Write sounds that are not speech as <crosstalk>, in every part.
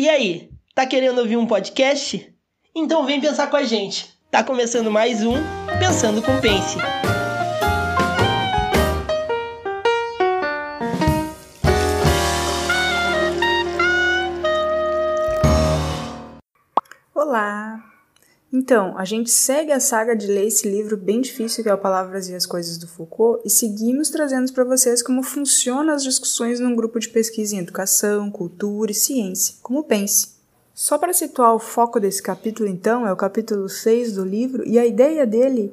E aí, tá querendo ouvir um podcast? Então vem pensar com a gente. Tá começando mais um Pensando com Pense. Então, a gente segue a saga de ler esse livro bem difícil que é o Palavras e as Coisas do Foucault e seguimos trazendo para vocês como funcionam as discussões num grupo de pesquisa em educação, cultura e ciência, como pense. Só para situar o foco desse capítulo, então, é o capítulo 6 do livro e a ideia dele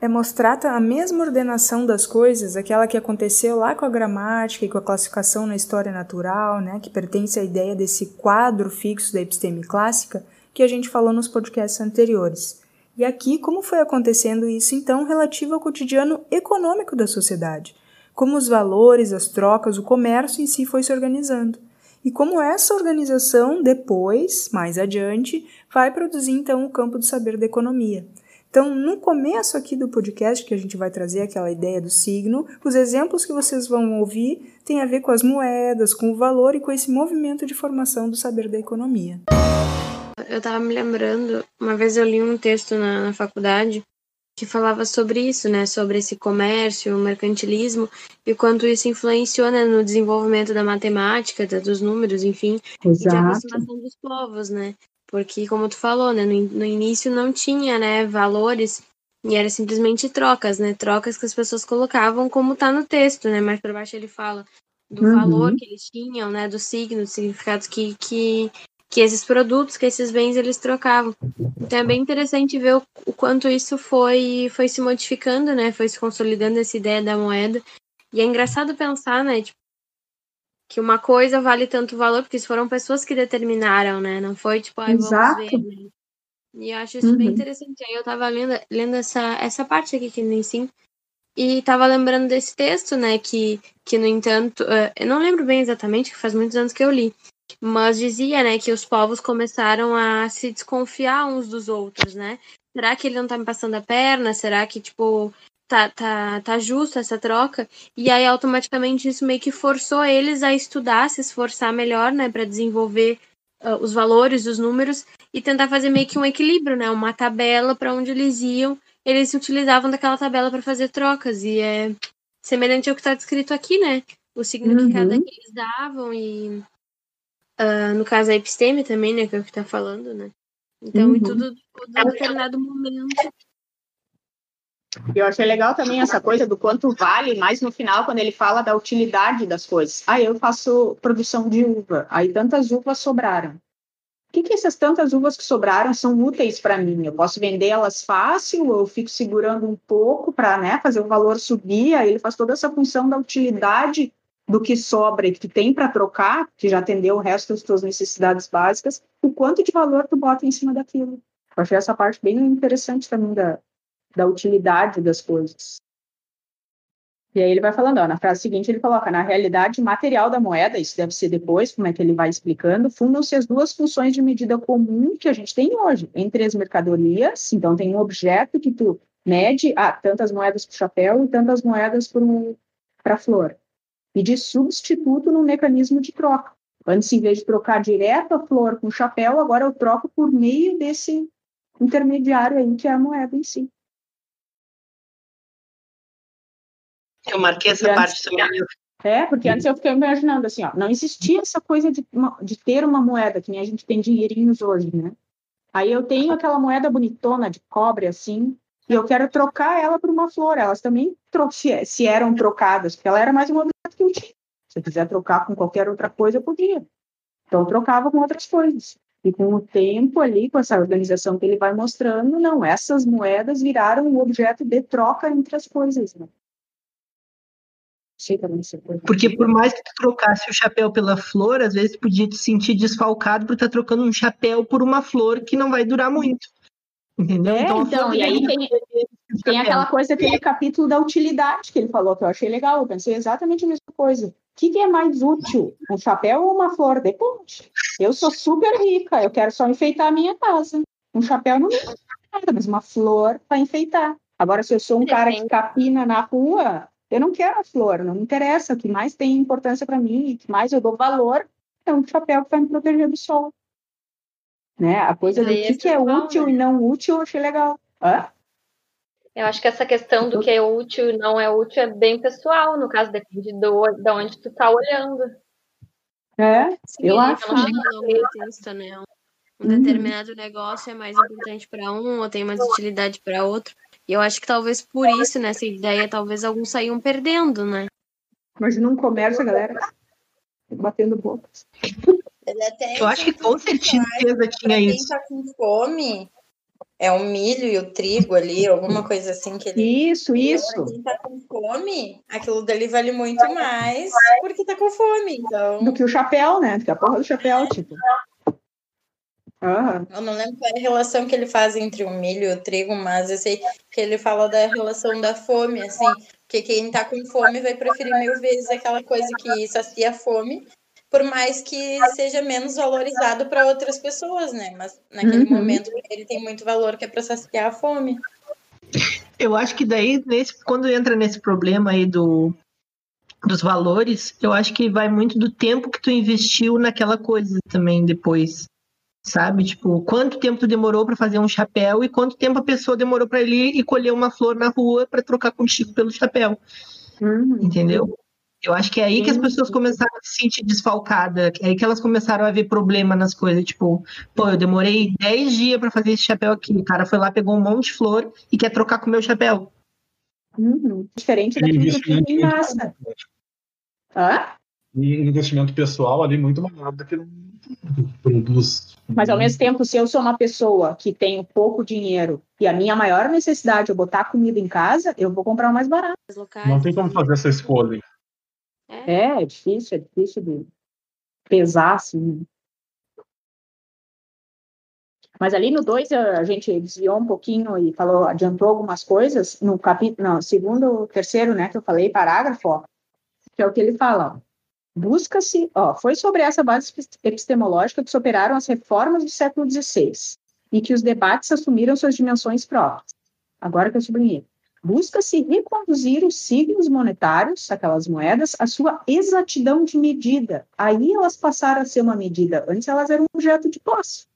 é mostrar a mesma ordenação das coisas, aquela que aconteceu lá com a gramática e com a classificação na história natural, né, que pertence à ideia desse quadro fixo da episteme clássica, que a gente falou nos podcasts anteriores. E aqui, como foi acontecendo isso então relativo ao cotidiano econômico da sociedade? Como os valores, as trocas, o comércio em si foi se organizando. E como essa organização, depois, mais adiante, vai produzir então o campo do saber da economia. Então, no começo aqui do podcast, que a gente vai trazer aquela ideia do signo, os exemplos que vocês vão ouvir têm a ver com as moedas, com o valor e com esse movimento de formação do saber da economia eu tava me lembrando, uma vez eu li um texto na, na faculdade que falava sobre isso, né, sobre esse comércio, o mercantilismo e quanto isso influenciou né, no desenvolvimento da matemática, da, dos números, enfim, Exato. e de aproximação dos povos, né? Porque, como tu falou, né, no, no início não tinha, né, valores e era simplesmente trocas, né, trocas que as pessoas colocavam como tá no texto, né, mais para baixo ele fala do uhum. valor que eles tinham, né, dos signos, dos significados que, que que esses produtos, que esses bens eles trocavam. Então é bem interessante ver o, o, quanto isso foi foi se modificando, né? Foi se consolidando essa ideia da moeda. E é engraçado pensar, né, tipo, que uma coisa vale tanto valor, porque foram pessoas que determinaram, né? Não foi tipo, ah, vamos ver. Né? E eu acho isso uhum. bem interessante. Aí eu tava lendo, lendo essa, essa parte aqui que nem sim. E tava lembrando desse texto, né? Que, que no entanto, uh, eu não lembro bem exatamente, que faz muitos anos que eu li mas dizia, né, que os povos começaram a se desconfiar uns dos outros, né? Será que ele não tá me passando a perna? Será que, tipo, tá, tá, tá justo essa troca? E aí, automaticamente, isso meio que forçou eles a estudar, se esforçar melhor, né, para desenvolver uh, os valores, os números e tentar fazer meio que um equilíbrio, né? Uma tabela para onde eles iam, eles se utilizavam daquela tabela para fazer trocas. E é semelhante ao que está descrito aqui, né? O signo uhum. que cada que eles davam e Uh, no caso, a episteme também, né? Que é o que tá falando, né? Então, uhum. e tudo em determinado momento. Eu achei legal também essa coisa do quanto vale, mas no final, quando ele fala da utilidade das coisas. Ah, eu faço produção de uva, aí tantas uvas sobraram. O que, que essas tantas uvas que sobraram são úteis para mim? Eu posso vendê-las fácil, eu fico segurando um pouco para né, fazer o valor subir, aí ele faz toda essa função da utilidade do que sobra e que tem para trocar, que já atendeu o resto das tuas necessidades básicas, o quanto de valor tu bota em cima daquilo. Eu achei essa parte bem interessante também da, da utilidade das coisas. E aí ele vai falando, ó, na frase seguinte ele coloca, na realidade material da moeda, isso deve ser depois, como é que ele vai explicando, fundam-se as duas funções de medida comum que a gente tem hoje, entre as mercadorias, então tem um objeto que tu mede, ah, tantas moedas o chapéu e tantas moedas para a flor e de substituto no mecanismo de troca. Antes, em vez de trocar direto a flor com o chapéu, agora eu troco por meio desse intermediário aí, que é a moeda em si. Eu marquei essa parte também. É, porque antes eu fiquei imaginando assim, ó, não existia essa coisa de, de ter uma moeda, que nem a gente tem dinheirinhos hoje, né? Aí eu tenho aquela moeda bonitona de cobre, assim, e eu quero trocar ela por uma flor. Elas também se, se eram trocadas, porque ela era mais um Se eu quiser trocar com qualquer outra coisa, eu podia. Então eu trocava com outras coisas. E com o tempo ali, com essa organização que ele vai mostrando, não, essas moedas viraram um objeto de troca entre as coisas. Né? Porque por mais que tu trocasse o chapéu pela flor, às vezes podia te sentir desfalcado por estar trocando um chapéu por uma flor que não vai durar muito. Entendeu? É, então, então e aí tem, tem aquela coisa, aquele capítulo da utilidade que ele falou, que eu achei legal. Eu pensei exatamente a mesma coisa. O que, que é mais útil, um chapéu ou uma flor? Depende. Eu sou super rica, eu quero só enfeitar a minha casa. Um chapéu não me nada, mas uma flor para enfeitar. Agora, se eu sou um cara que capina na rua, eu não quero a flor, não me interessa. O que mais tem importância para mim, o que mais eu dou valor é um chapéu que vai me proteger do sol. Né? A coisa do que, que é útil né? e não útil, eu achei legal. Hã? Eu acho que essa questão do que é útil e não é útil é bem pessoal, no caso, depende do, de onde tu tá olhando. É, Sim, eu acho. Não chega né? Um uhum. determinado negócio é mais importante para um ou tem mais utilidade para outro. E eu acho que talvez por isso, nessa ideia, talvez alguns saiam perdendo, né? Imagina um comércio, galera, batendo bocas. eu acho que com certeza tinha isso. Quem tá com fome, é o milho e o trigo ali, alguma coisa assim que ele. Isso, isso. Quem tá com fome, aquilo dali vale muito mais porque tá com fome, então. Do que o chapéu, né? Do que a porra do chapéu, tipo. Uhum. Eu não lembro qual é a relação que ele faz entre o milho e o trigo, mas eu sei que ele fala da relação da fome, assim, que quem tá com fome vai preferir mil vezes aquela coisa que sacia a fome por mais que seja menos valorizado para outras pessoas, né? Mas naquele uhum. momento ele tem muito valor que é para saciar a fome. Eu acho que daí, nesse, quando entra nesse problema aí do, dos valores, eu acho que vai muito do tempo que tu investiu naquela coisa também depois. Sabe? Tipo, quanto tempo tu demorou para fazer um chapéu e quanto tempo a pessoa demorou para ir e colher uma flor na rua para trocar contigo pelo chapéu. Uhum. Entendeu? Eu acho que é aí que as pessoas começaram a se sentir desfalcadas, é aí que elas começaram a ver problema nas coisas, tipo, pô, eu demorei 10 dias para fazer esse chapéu aqui, o cara foi lá, pegou um monte de flor e quer trocar com o meu chapéu. Uhum. Diferente daquilo que em massa. Hã? E investimento pessoal ali muito maior do que produz. Mas ao mesmo tempo, se eu sou uma pessoa que tenho pouco dinheiro e a minha maior necessidade é botar comida em casa, eu vou comprar o mais barato. Não tem como fazer essa escolha. É, é difícil, é difícil de pesar, assim. Mas ali no 2 a gente desviou um pouquinho e falou, adiantou algumas coisas no capítulo, não, segundo, terceiro, né, que eu falei, parágrafo, ó, que é o que ele fala, busca-se, ó, foi sobre essa base epistemológica que se operaram as reformas do século XVI e que os debates assumiram suas dimensões próprias. Agora que eu sublinhei. Busca-se reconduzir os signos monetários, aquelas moedas, à sua exatidão de medida. Aí elas passaram a ser uma medida. Antes elas eram um objeto de posse.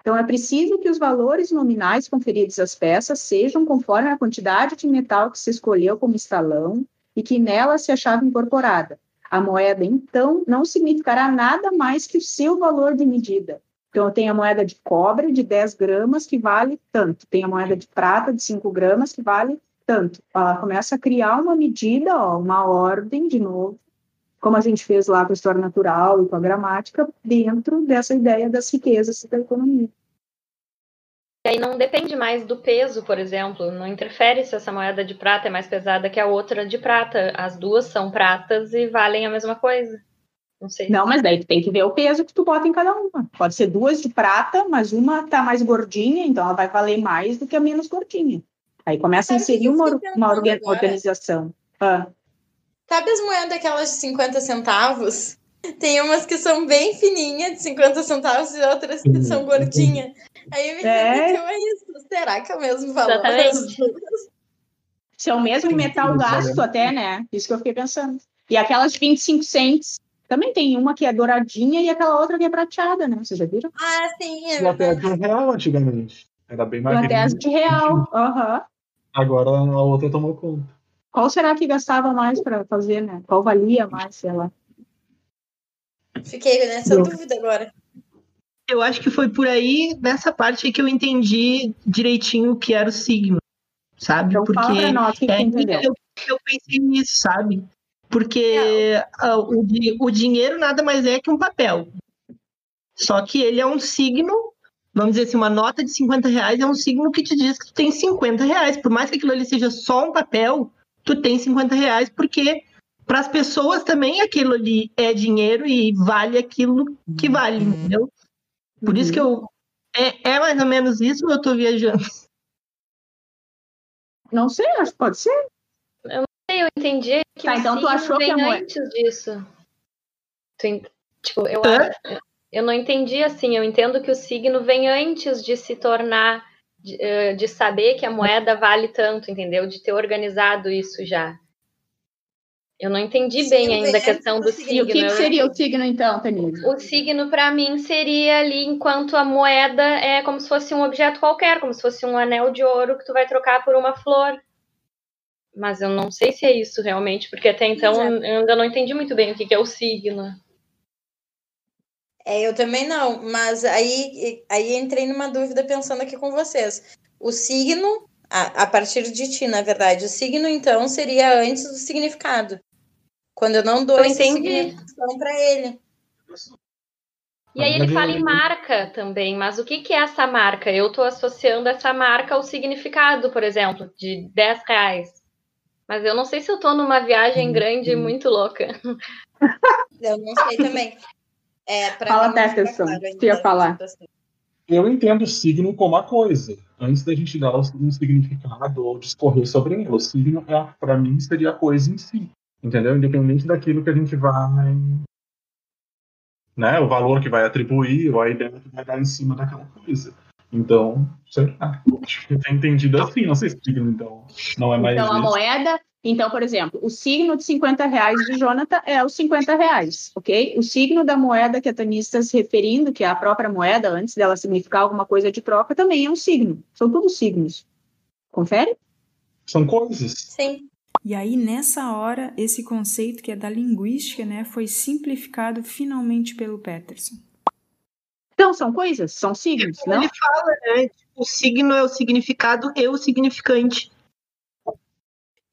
Então é preciso que os valores nominais conferidos às peças sejam conforme a quantidade de metal que se escolheu como estalão e que nela se achava incorporada. A moeda, então, não significará nada mais que o seu valor de medida. Então, eu tenho a moeda de cobre de 10 gramas, que vale tanto. Tem a moeda de prata de 5 gramas, que vale tanto. Ela começa a criar uma medida, ó, uma ordem, de novo, como a gente fez lá com a história natural e com a gramática, dentro dessa ideia das riquezas da economia. E aí não depende mais do peso, por exemplo, não interfere se essa moeda de prata é mais pesada que a outra de prata. As duas são pratas e valem a mesma coisa. Não sei. Não, mas daí tu tem que ver o peso que tu bota em cada uma. Pode ser duas de prata, mas uma tá mais gordinha, então ela vai valer mais do que a menos gordinha. Aí começa a inserir uma, uma organização. Ah. Sabe as moedas aquelas de 50 centavos? <laughs> Tem umas que são bem fininhas, de 50 centavos, e outras que são gordinhas. Aí me é. é isso. Será que é o mesmo valor? Exatamente. Se é o mesmo metal gasto até, né? Isso que eu fiquei pensando. E aquelas de 25 cents, também tem uma que é douradinha e aquela outra que é prateada, né? Vocês já viram? Ah, sim. É até de um real antigamente. Era bem mais. Até de real. Uhum. Agora a outra tomou conta. Qual será que gastava mais para fazer, né? Qual valia mais, sei lá? Fiquei nessa eu... dúvida agora. Eu acho que foi por aí, nessa parte que eu entendi direitinho o que era o signo, sabe? Então, Porque nós, que é, eu, eu pensei nisso, sabe? Porque uh, o, o dinheiro nada mais é que um papel. Só que ele é um signo, vamos dizer assim, uma nota de 50 reais é um signo que te diz que tu tem 50 reais. Por mais que aquilo ali seja só um papel, tu tem 50 reais, porque para as pessoas também aquilo ali é dinheiro e vale aquilo que vale, entendeu? Por uhum. isso que eu. É, é mais ou menos isso ou eu estou viajando? Não sei, acho que pode ser eu entendi que tá, então tu achou vem que a antes disso. Tu, tipo, eu, eu não entendi assim, eu entendo que o signo vem antes de se tornar, de, eh, de saber que a moeda vale tanto, entendeu? De ter organizado isso já. Eu não entendi bem ainda a questão do signo. E o que, que seria o signo, então, Tanise? O signo, para mim, seria ali enquanto a moeda é como se fosse um objeto qualquer, como se fosse um anel de ouro que tu vai trocar por uma flor. Mas eu não sei se é isso realmente, porque até então Exato. eu ainda não entendi muito bem o que, que é o signo. É, eu também não, mas aí, aí entrei numa dúvida pensando aqui com vocês. O signo, a, a partir de ti, na verdade, o signo então seria antes do significado. Quando eu não dou eu significação para ele. E aí ele fala em marca também, mas o que, que é essa marca? Eu estou associando essa marca ao significado, por exemplo, de 10 reais. Mas eu não sei se eu estou numa viagem grande muito louca. Eu não sei também. É, Fala, Peterson, você ia falar. Eu entendo o signo como a coisa. Antes da gente dar um significado ou discorrer sobre ele, o signo, é, para mim, seria a coisa em si. Entendeu? Independente daquilo que a gente vai. Né, o valor que vai atribuir, ou a ideia que vai dar em cima daquela coisa. Então, sei lá. Acho que tenho entendido assim, não sei se signo, então. Não é mais. Então, a moeda então, por exemplo, o signo de 50 reais de Jonathan é os 50 reais, ok? O signo da moeda que a Tani está se referindo, que é a própria moeda, antes dela significar alguma coisa de troca, também é um signo. São todos signos. Confere? São coisas. Sim. E aí, nessa hora, esse conceito que é da linguística, né, foi simplificado finalmente pelo Peterson. Então, são coisas, são signos, não? Ele fala, né? O signo é o significado e o significante.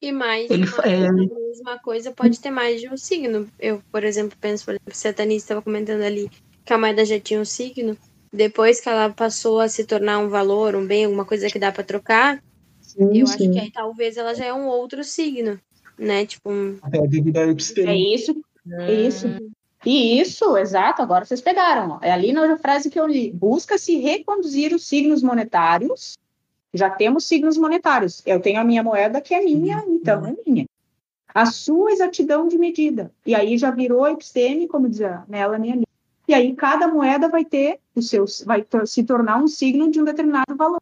E mais, Ele, uma, é... a mesma coisa pode ter mais de um signo. Eu, por exemplo, penso, por exemplo, se a Tanise estava comentando ali que a moeda já tinha um signo, depois que ela passou a se tornar um valor, um bem, alguma coisa que dá para trocar, sim, eu sim. acho que aí talvez ela já é um outro signo, né? Tipo um... É, é isso, é isso. E isso, exato, agora vocês pegaram. É ali na frase que eu li. Busca-se reconduzir os signos monetários já temos signos monetários. Eu tenho a minha moeda que é minha, então é minha. A sua exatidão de medida. E aí já virou episteme, como diz a Melanie ali. E aí cada moeda vai ter o seu, vai se tornar um signo de um determinado valor.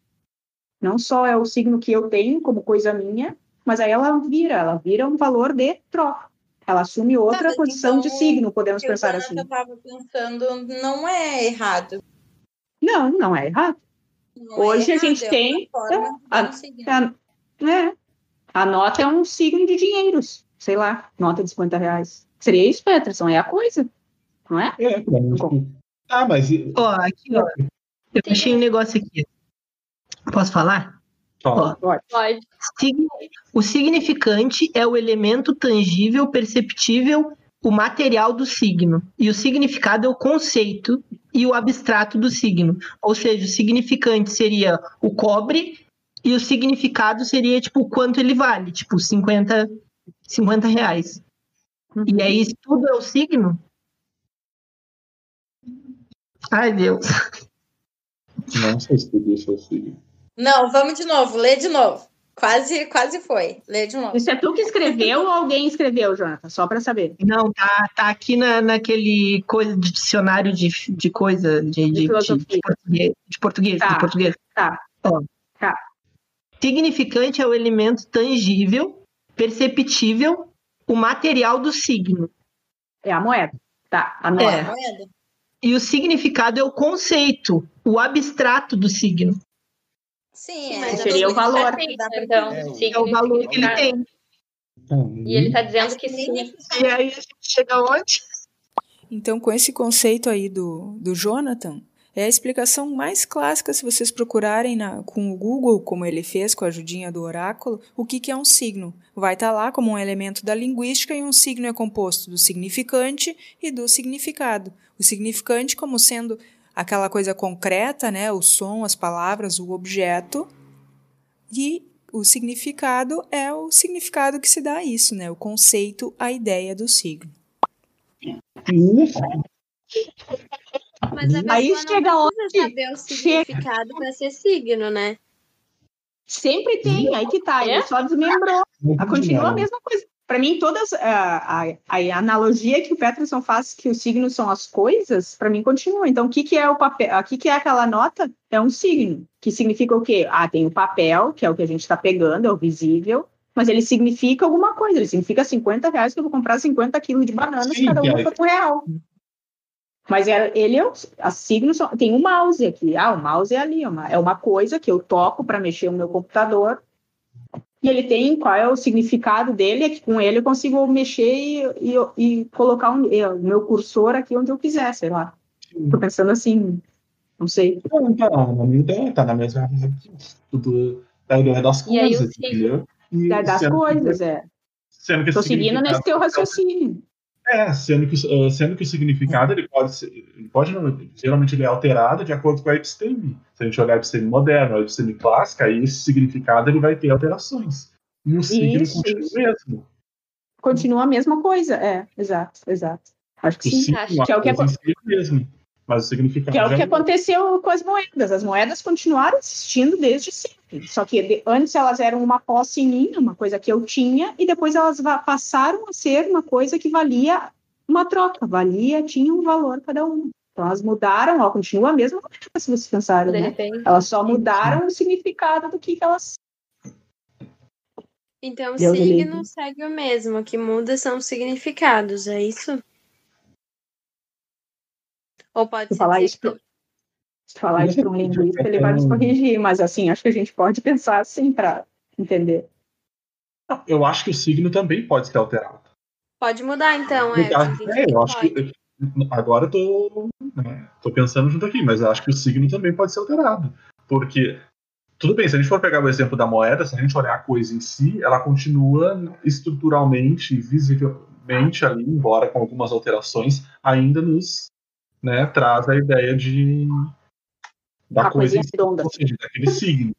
Não só é o signo que eu tenho como coisa minha, mas aí ela vira, ela vira um valor de troca. Ela assume outra tá, posição então, de signo, podemos pensar assim. Eu estava pensando, não é errado. Não, não é errado. Não Hoje é a gente tem. Forma, a, a, é, a nota é um signo de dinheiros, sei lá, nota de 50 reais. Seria isso, Peterson? É a coisa, não é? É, Ah, mas. Ó, aqui, ó. Eu achei um negócio aqui. Posso falar? Ó, Pode. O significante é o elemento tangível, perceptível o material do signo e o significado é o conceito e o abstrato do signo. Ou seja, o significante seria o cobre e o significado seria tipo o quanto ele vale, tipo 50, 50 reais. Uhum. E aí, isso tudo é o signo? Ai, Deus. Não sei se tudo isso é o signo. Não, vamos de novo, lê de novo. Quase, quase foi. Lê de novo. Isso é tu que escreveu ou alguém escreveu, Jonathan? Só para saber. Não, tá, tá aqui na, naquele coisa de dicionário de, de coisa de, de, de, de português. De português, tá, de português. Tá. Ó. Tá. Significante é o elemento tangível, perceptível, o material do signo. É a moeda. Tá, a moeda. É. A moeda. E o significado é o conceito, o abstrato do signo. Sim, é. seria o valor. Então, é, é o valor que ele tem. E ele está dizendo que sim. E aí a gente chega onde? Então, com esse conceito aí do, do Jonathan, é a explicação mais clássica se vocês procurarem na, com o Google, como ele fez com a ajudinha do oráculo, o que, que é um signo. Vai estar tá lá como um elemento da linguística e um signo é composto do significante e do significado. O significante como sendo aquela coisa concreta, né, o som, as palavras, o objeto, e o significado é o significado que se dá a isso, né, o conceito, a ideia do signo. Mas a Aí chega onde saber o significado para ser signo, né? Sempre tem, aí que tá, ele é? só desmembrou. Continua a mesma coisa para mim, todas a, a, a, analogia que o Peterson faz, que os signos são as coisas, para mim continua. Então, o que, que é o papel? O que, que é aquela nota? É um signo, que significa o quê? Ah, tem o papel, que é o que a gente está pegando, é o visível. mas ele significa alguma coisa, ele significa 50 reais que eu vou comprar 50 quilos de bananas, Sim, cada uma por um real. Mas é, ele é, o- signo tem um mouse aqui. Ah, o mouse é ali, é uma, é uma coisa que eu toco para mexer no meu computador. E ele tem qual é o significado dele, é que com ele eu consigo mexer e, e, e colocar um- é, o meu cursor aqui onde eu quiser, sei lá. Tô pensando assim, não sei. Não, tá, na minha ideia, tá na mesma tudo da ideia das coisas, entendeu? E Da- das sendo que- coisas, é. Sendo que Tô esse seguindo nesse teu raciocínio. É, sendo que, uh, sendo que o significado ele pode ser, ele pode não, geralmente ele é alterado de acordo com a episteme. Se a gente olhar a episteme moderna, a episteme clássica, aí esse significado ele vai ter alterações. E o signo Isso, continua o mesmo. Continua a mesma coisa, é, exato, exato. Acho que O sim. acho que é o que si é o mesmo. Mas o significado Que é o que mudou. aconteceu com as moedas. As moedas continuaram existindo desde sempre. Só que de- antes elas eram uma posse minha, uma coisa que eu tinha, e depois elas passaram a ser uma coisa que valia uma troca, valia, tinha um valor cada uma. Então elas mudaram, ó, continua a mesma coisa, se vocês pensarem, De né? Elas só mudaram o significado do que, que elas. Então, o Deus signo segue o mesmo, o que muda são os significados, é isso? Ou pode Se ser falar isso que- Se falar isso para um linguista, ele vai nos corrigir, mas assim, acho que a gente pode pensar assim para entender. Não, Eu acho que o signo também pode ser alterado. Pode mudar, então, é. é, eu acho pode. que agora eu tô, né, tô pensando junto aqui, mas eu acho que o signo também pode ser alterado. Porque, tudo bem, se a gente for pegar o exemplo da moeda, se a gente olhar a coisa em si, ela continua estruturalmente, visivelmente ali, embora com algumas alterações, ainda nos né, traz a ideia de da Uma coisa redonda. ou seja, daquele signo.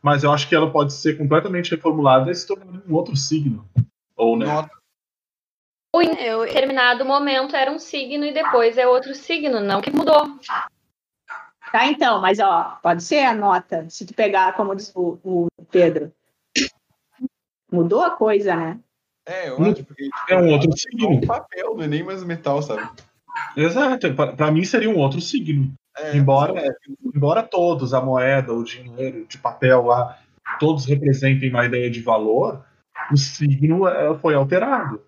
Mas eu acho que ela pode ser completamente reformulada e se tornar um outro signo. Ou não. Nota. Em determinado momento era um signo e depois é outro signo, não que mudou. Tá, então, mas ó, pode ser a nota, se tu pegar, como diz o, o Pedro. Mudou a coisa, né? É, eu acho, porque tipo, é um outro é signo. um papel, não é nem mais metal, sabe? Exato, pra mim seria um outro signo. É, Embora, embora todos, a moeda, o dinheiro de papel lá, todos representem uma ideia de valor, o signo eh, foi alterado.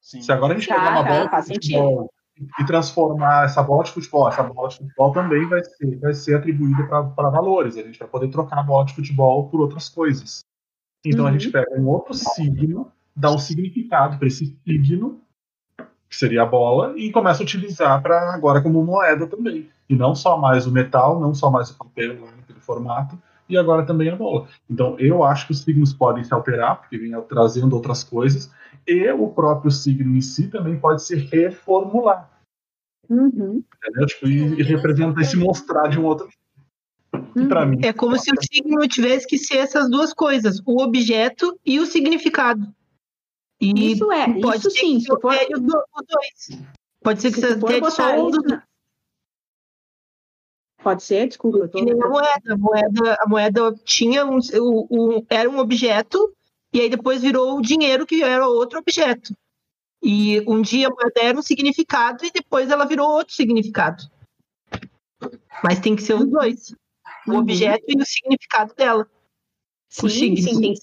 sim. Se agora a gente pegar uma bola de futebol e transformar essa bola de futebol, essa bola de futebol também vai ser, vai ser atribuída para valores. A gente vai poder trocar a bola de futebol por outras coisas. Então a Uhum. gente pega um outro signo, dá um significado para esse signo, que seria a bola, e começa a utilizar para agora como moeda também. E não só mais o metal, não só mais o papel lá naquele formato, e agora também a bola. Então eu acho que os signos podem se alterar, porque vem trazendo outras coisas, e o próprio signo em si também pode se reformular. Uhum. Entendeu? Tipo, e, e representar e se mostrar de um outro. Para mim. É como se o signo tivesse que ser essas duas coisas, o objeto e o significado. E Isso é, pode isso ser sim. que Se for, dois. Pode ser que se você botar só um dos Pode ser? Desculpa, tô... Que a moeda. A moeda, a moeda tinha um, o- o- era um objeto, e aí depois virou o dinheiro, que era outro objeto. E um dia a moeda era um significado, e depois ela virou outro significado. Mas tem que ser os dois: o Uhum. objeto e o significado dela. Sim, sim, tem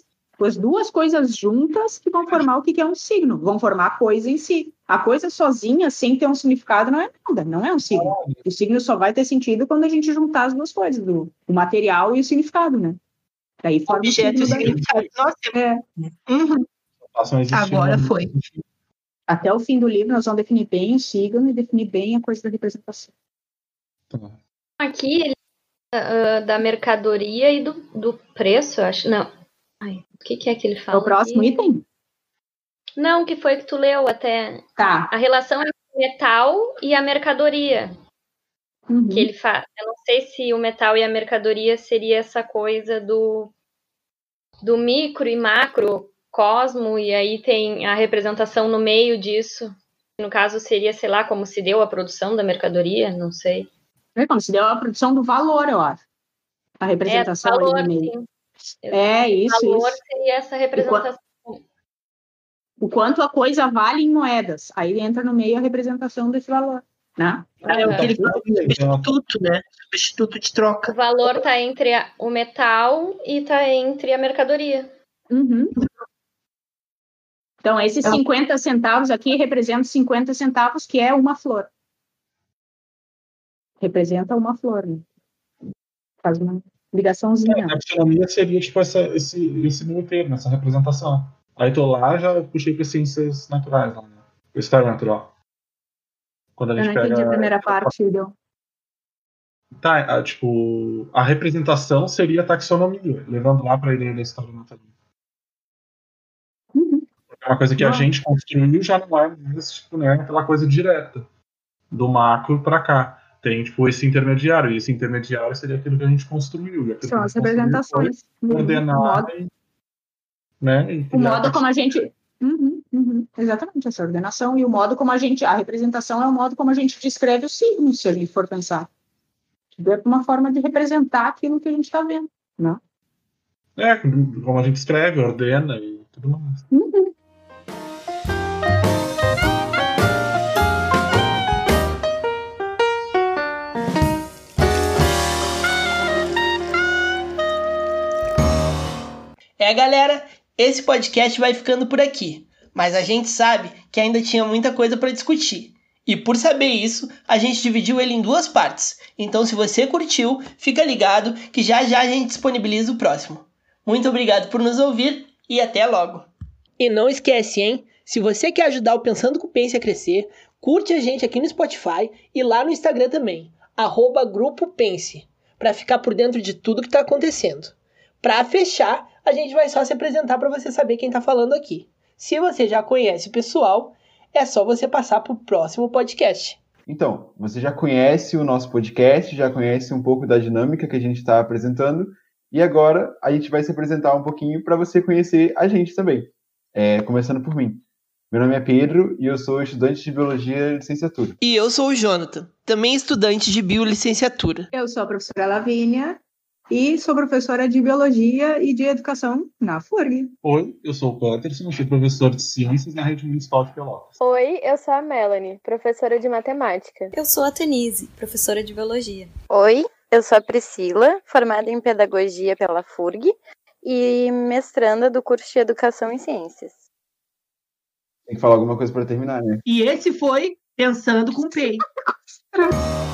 as duas coisas juntas que vão formar o que é um signo, vão formar a coisa em si. A coisa sozinha, sem ter um significado, não é nada, não é um signo. O signo só vai ter sentido quando a gente juntar as duas coisas, do, o material e o significado, né? Daí forma o Objeto e o significado. Nossa, É, uhum. A existir Agora foi. até o fim do livro nós vamos definir bem o signo e definir bem a coisa da representação. Tá. Aqui ele ah, da mercadoria e do, do preço, acho. Não. Ai, o que, que é que ele É fala? o próximo aqui? item? Não, que foi que tu leu até. Tá. A relação entre o metal e a mercadoria. Uhum. Que ele fala. Eu não sei se o metal e a mercadoria seria essa coisa do, do micro e macro cosmo, e aí tem a representação no meio disso. No caso, seria, sei lá, como se deu a produção da mercadoria, não sei. É como se deu a produção do valor, eu acho. A representação é, valor, ali no meio. sim. É, isso, valor isso. seria essa representação. O quanto a coisa vale em moedas. Aí entra no meio a representação desse valor, né? É o que ele fala de Então, substituto, né? Substituto de troca. O valor está entre a- o metal e está entre a mercadoria. Uhum. Então, esses 50 centavos aqui representam 50 centavos, que é uma flor. Representa uma flor, né? Faz uma ligaçãozinha. A taxonomia seria tipo essa, esse, esse meio termo, essa representação. Aí tô lá, já puxei para ciências naturais, lá, né? História natural. Quando a Eu gente não entendi pega. a primeira parte, deu. Tá, a, tipo, a representação seria a taxonomia, levando lá para a ideia da história natural. Uhum. É uma coisa que a Não. gente construiu já não é mais tipo, né, aquela coisa direta do macro para cá. Tem tipo esse intermediário, e esse intermediário seria aquilo que a gente construiu. São as representações. Ordenar, O e, né? e o modo como a gente. Uhum, uhum. Exatamente, essa ordenação e o modo como a gente. A representação é o modo como a gente descreve os signos, se a gente for pensar. É uma forma de representar aquilo que a gente está vendo. Né? É, como a gente escreve, ordena e tudo mais. Uhum. É, galera, esse podcast vai ficando por aqui, mas a gente sabe que ainda tinha muita coisa para discutir. E por saber isso, a gente dividiu ele em duas partes. Então, se você curtiu, fica ligado que já já a gente disponibiliza o próximo. Muito obrigado por nos ouvir e até logo. E não esquece, hein? Se você quer ajudar o Pensando com Pense a crescer, curte a gente aqui no Spotify e lá no Instagram também, arroba Grupo Pense, para ficar por dentro de tudo que está acontecendo. Para fechar, a gente vai só se apresentar para você saber quem está falando aqui. Se você já conhece o pessoal, é só você passar para o próximo podcast. Então, você já conhece o nosso podcast, já conhece um pouco da dinâmica que a gente está apresentando, e agora a gente vai se apresentar um pouquinho para você conhecer a gente também. É, começando por mim. Meu nome é Pedro e eu sou estudante de Biologia e Licenciatura. E eu sou o Jonathan, também estudante de biolicenciatura. Eu sou a professora Lavínia e sou professora de Biologia e de Educação na FURG. Oi, eu sou o Peterson, sou professor de ciências na rede municipal de Pelotas. Oi, eu sou a Melanie, professora de matemática. Eu sou a Tenise, professora de biologia. Oi, eu sou a Priscila, formada em Pedagogia pela FURG e mestranda do curso de Educação em Ciências. Tem que falar alguma coisa para terminar, né? E esse foi Pensando com o Peito. <laughs>